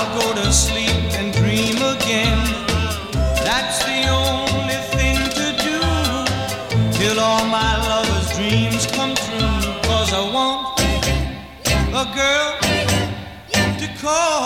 I'll go to sleep and dream again. That's the only thing to do till all my lover's dreams come true. Cause I want a girl to call.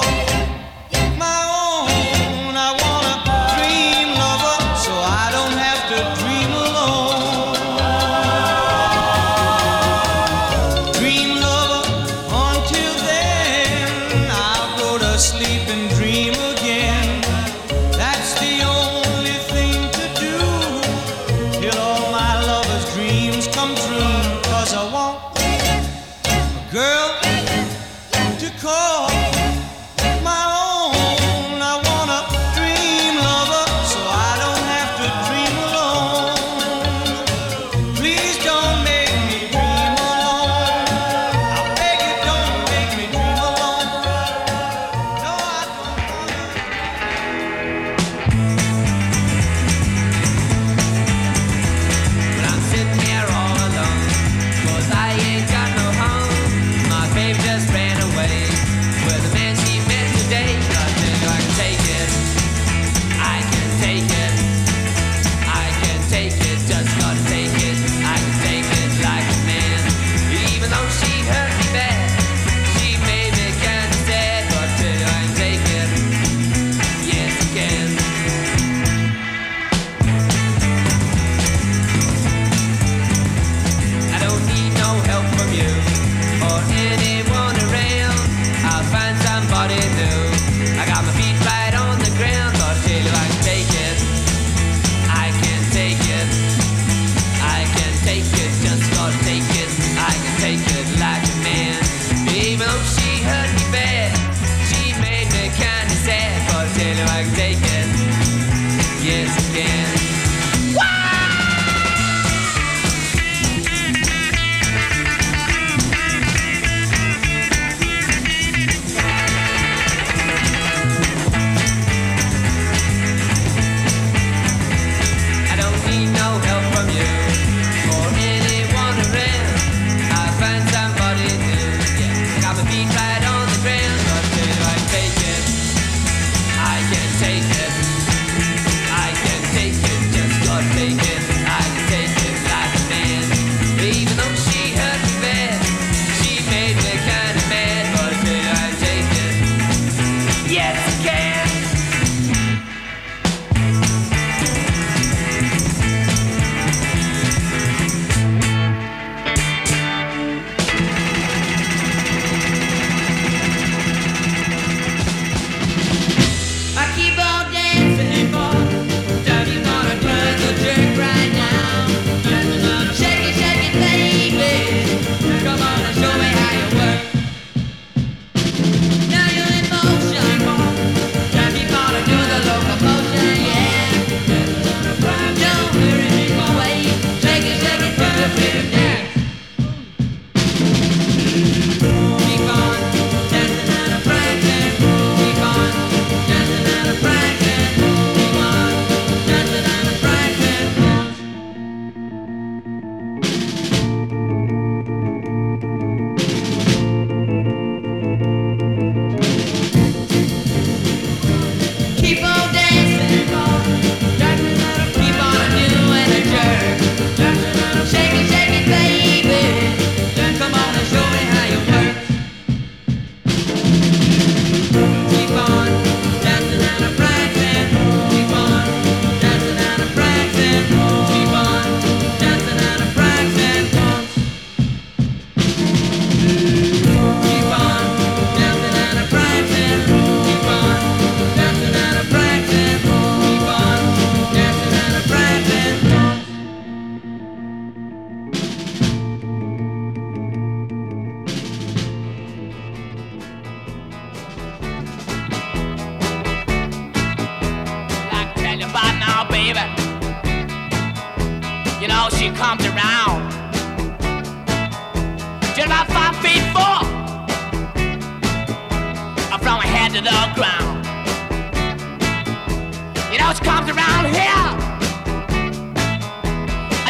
horse comes around here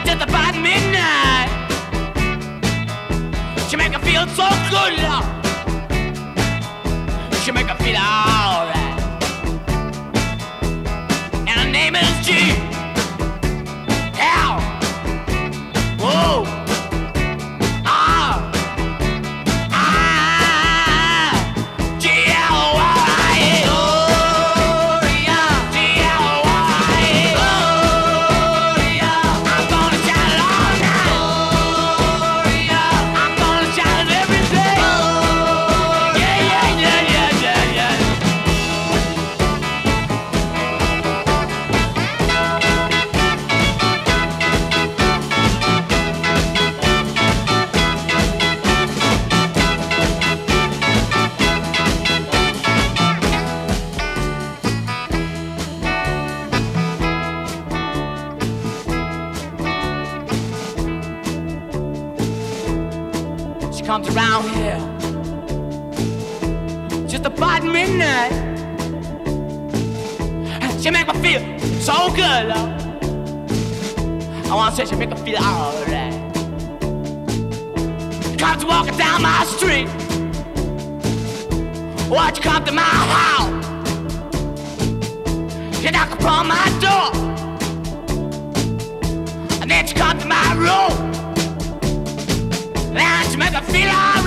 just about midnight. She make her feel so good. She make her feel alright. And her name is G. says she make her feel alright. Comes walking down my street. Watch you come to my house? You knock upon my door. And then you come to my room. And you make her feel alright.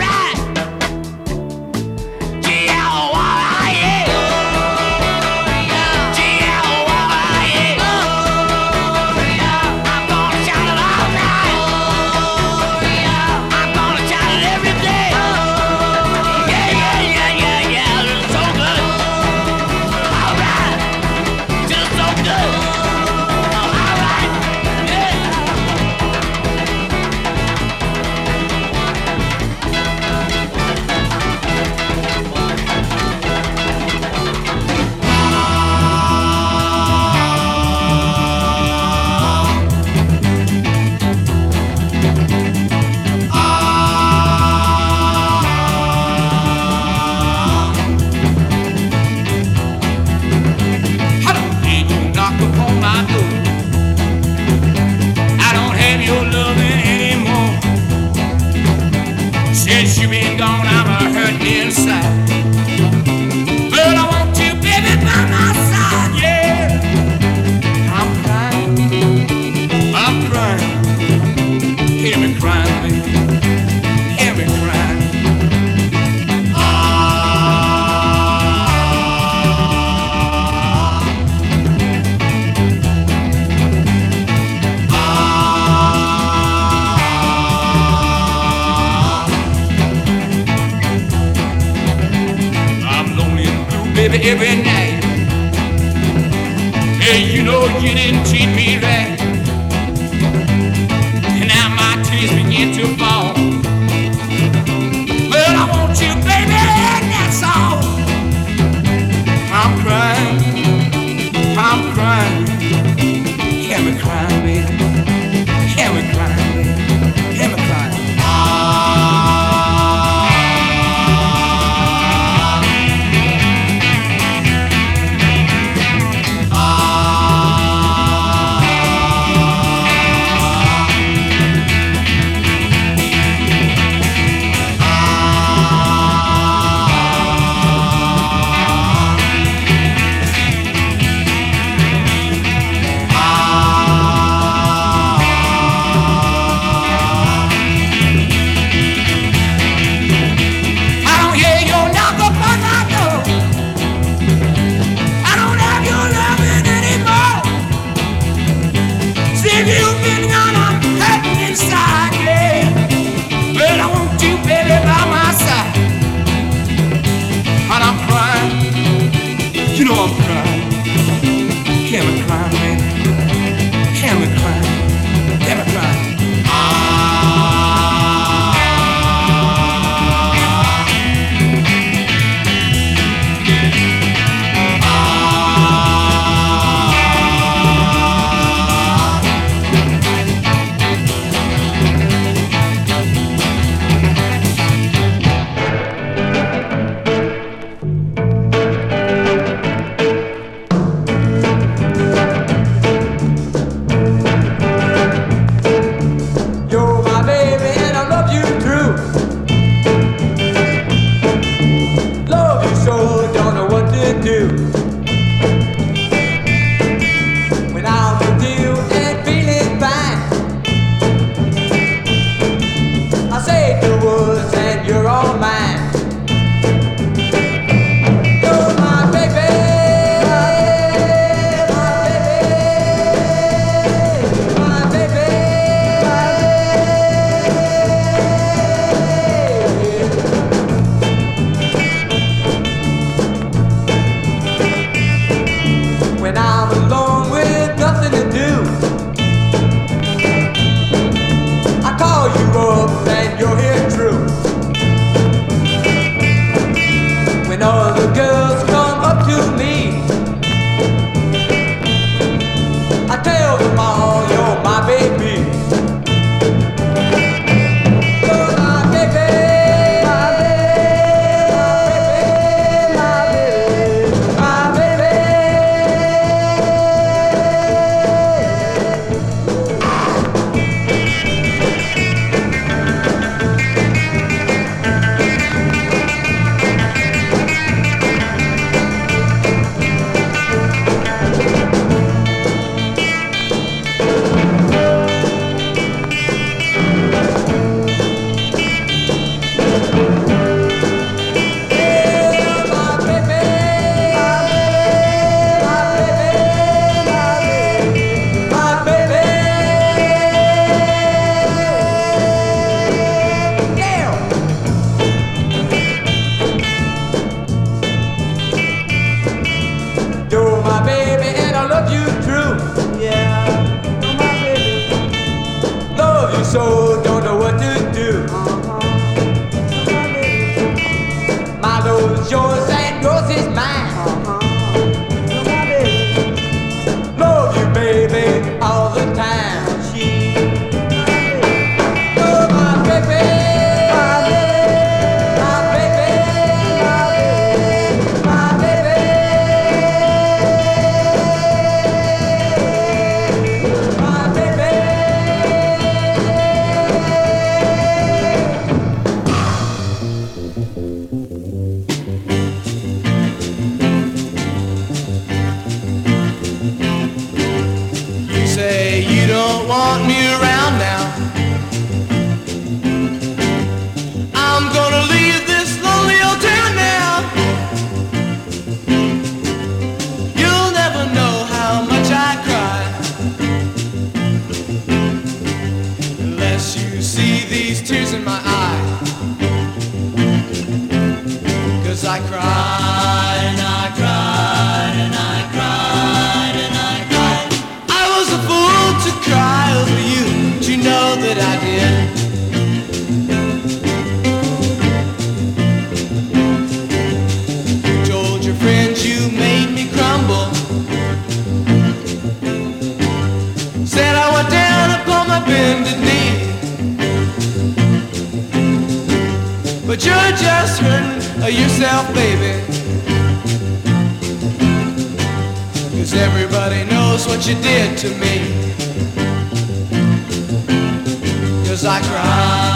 Yeah, you know you didn't treat me right. And now my tears begin to fall. tears in my eyes. Cause I cry. But you're just hurting uh, yourself, baby. Cause everybody knows what you did to me. Cause I cried.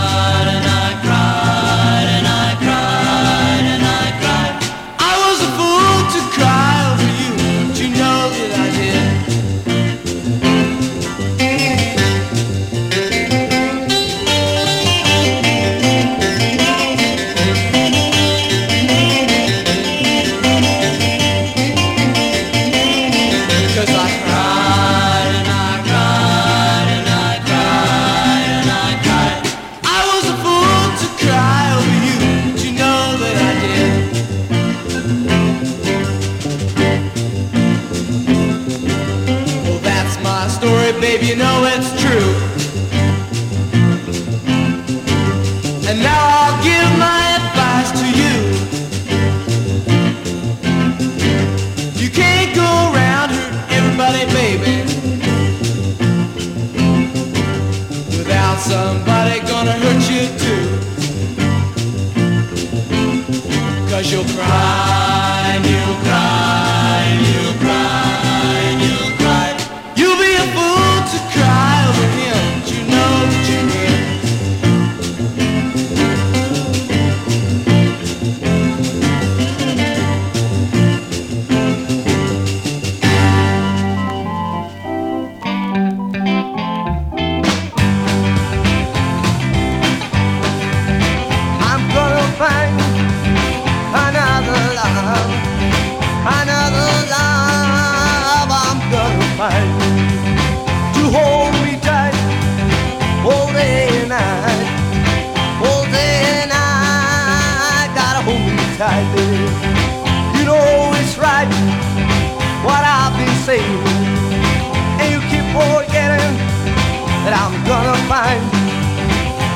that I'm gonna find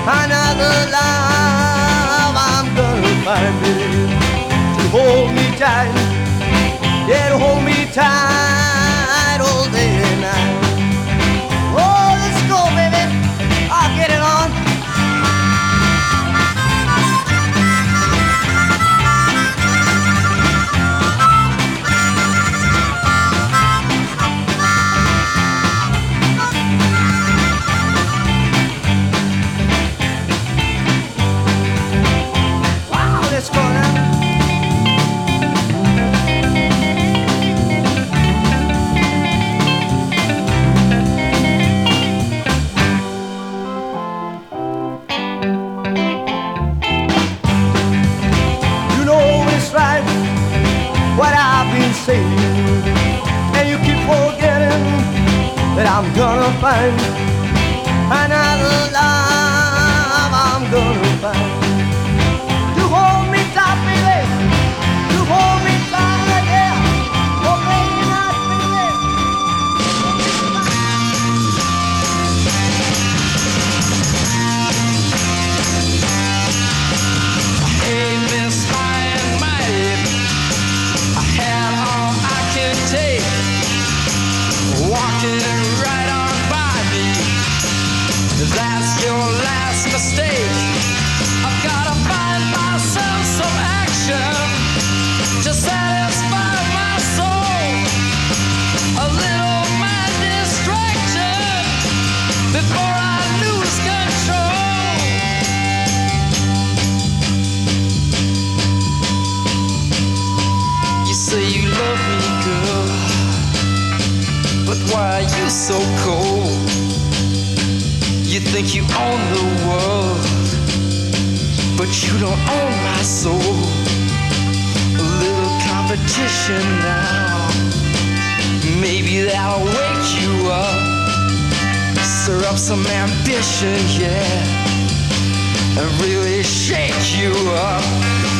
another love. I'm gonna find it to hold me tight, yeah, to hold me tight. You don't own my soul. A little competition now. Maybe that'll wake you up. Stir up some ambition, yeah. And really shake you up.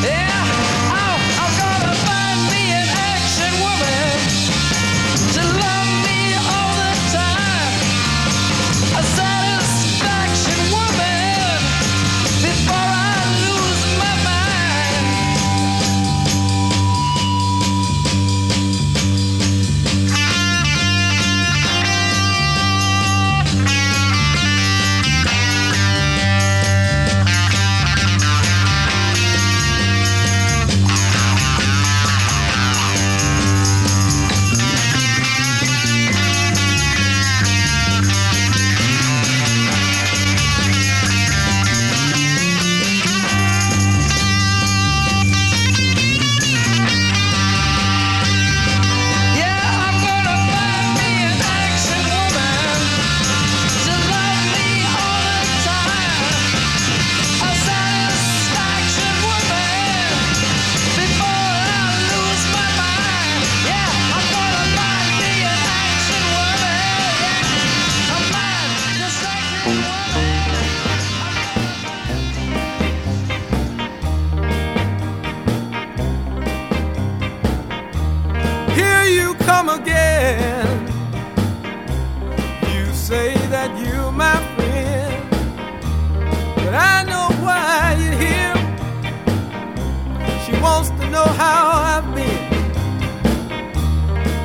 know how I've been.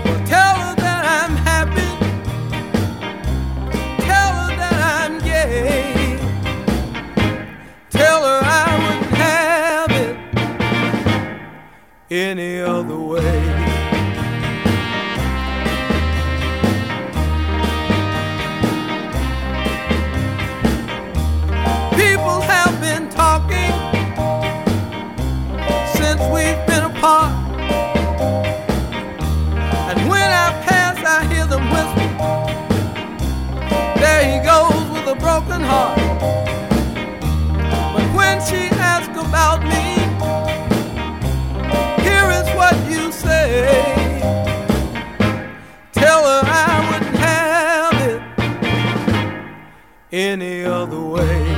Well, tell her that I'm happy. Tell her that I'm gay. Tell her I wouldn't have it any other way. apart. And when I pass, I hear them whisper. There he goes with a broken heart. But when she asks about me, here is what you say. Tell her I wouldn't have it any other way.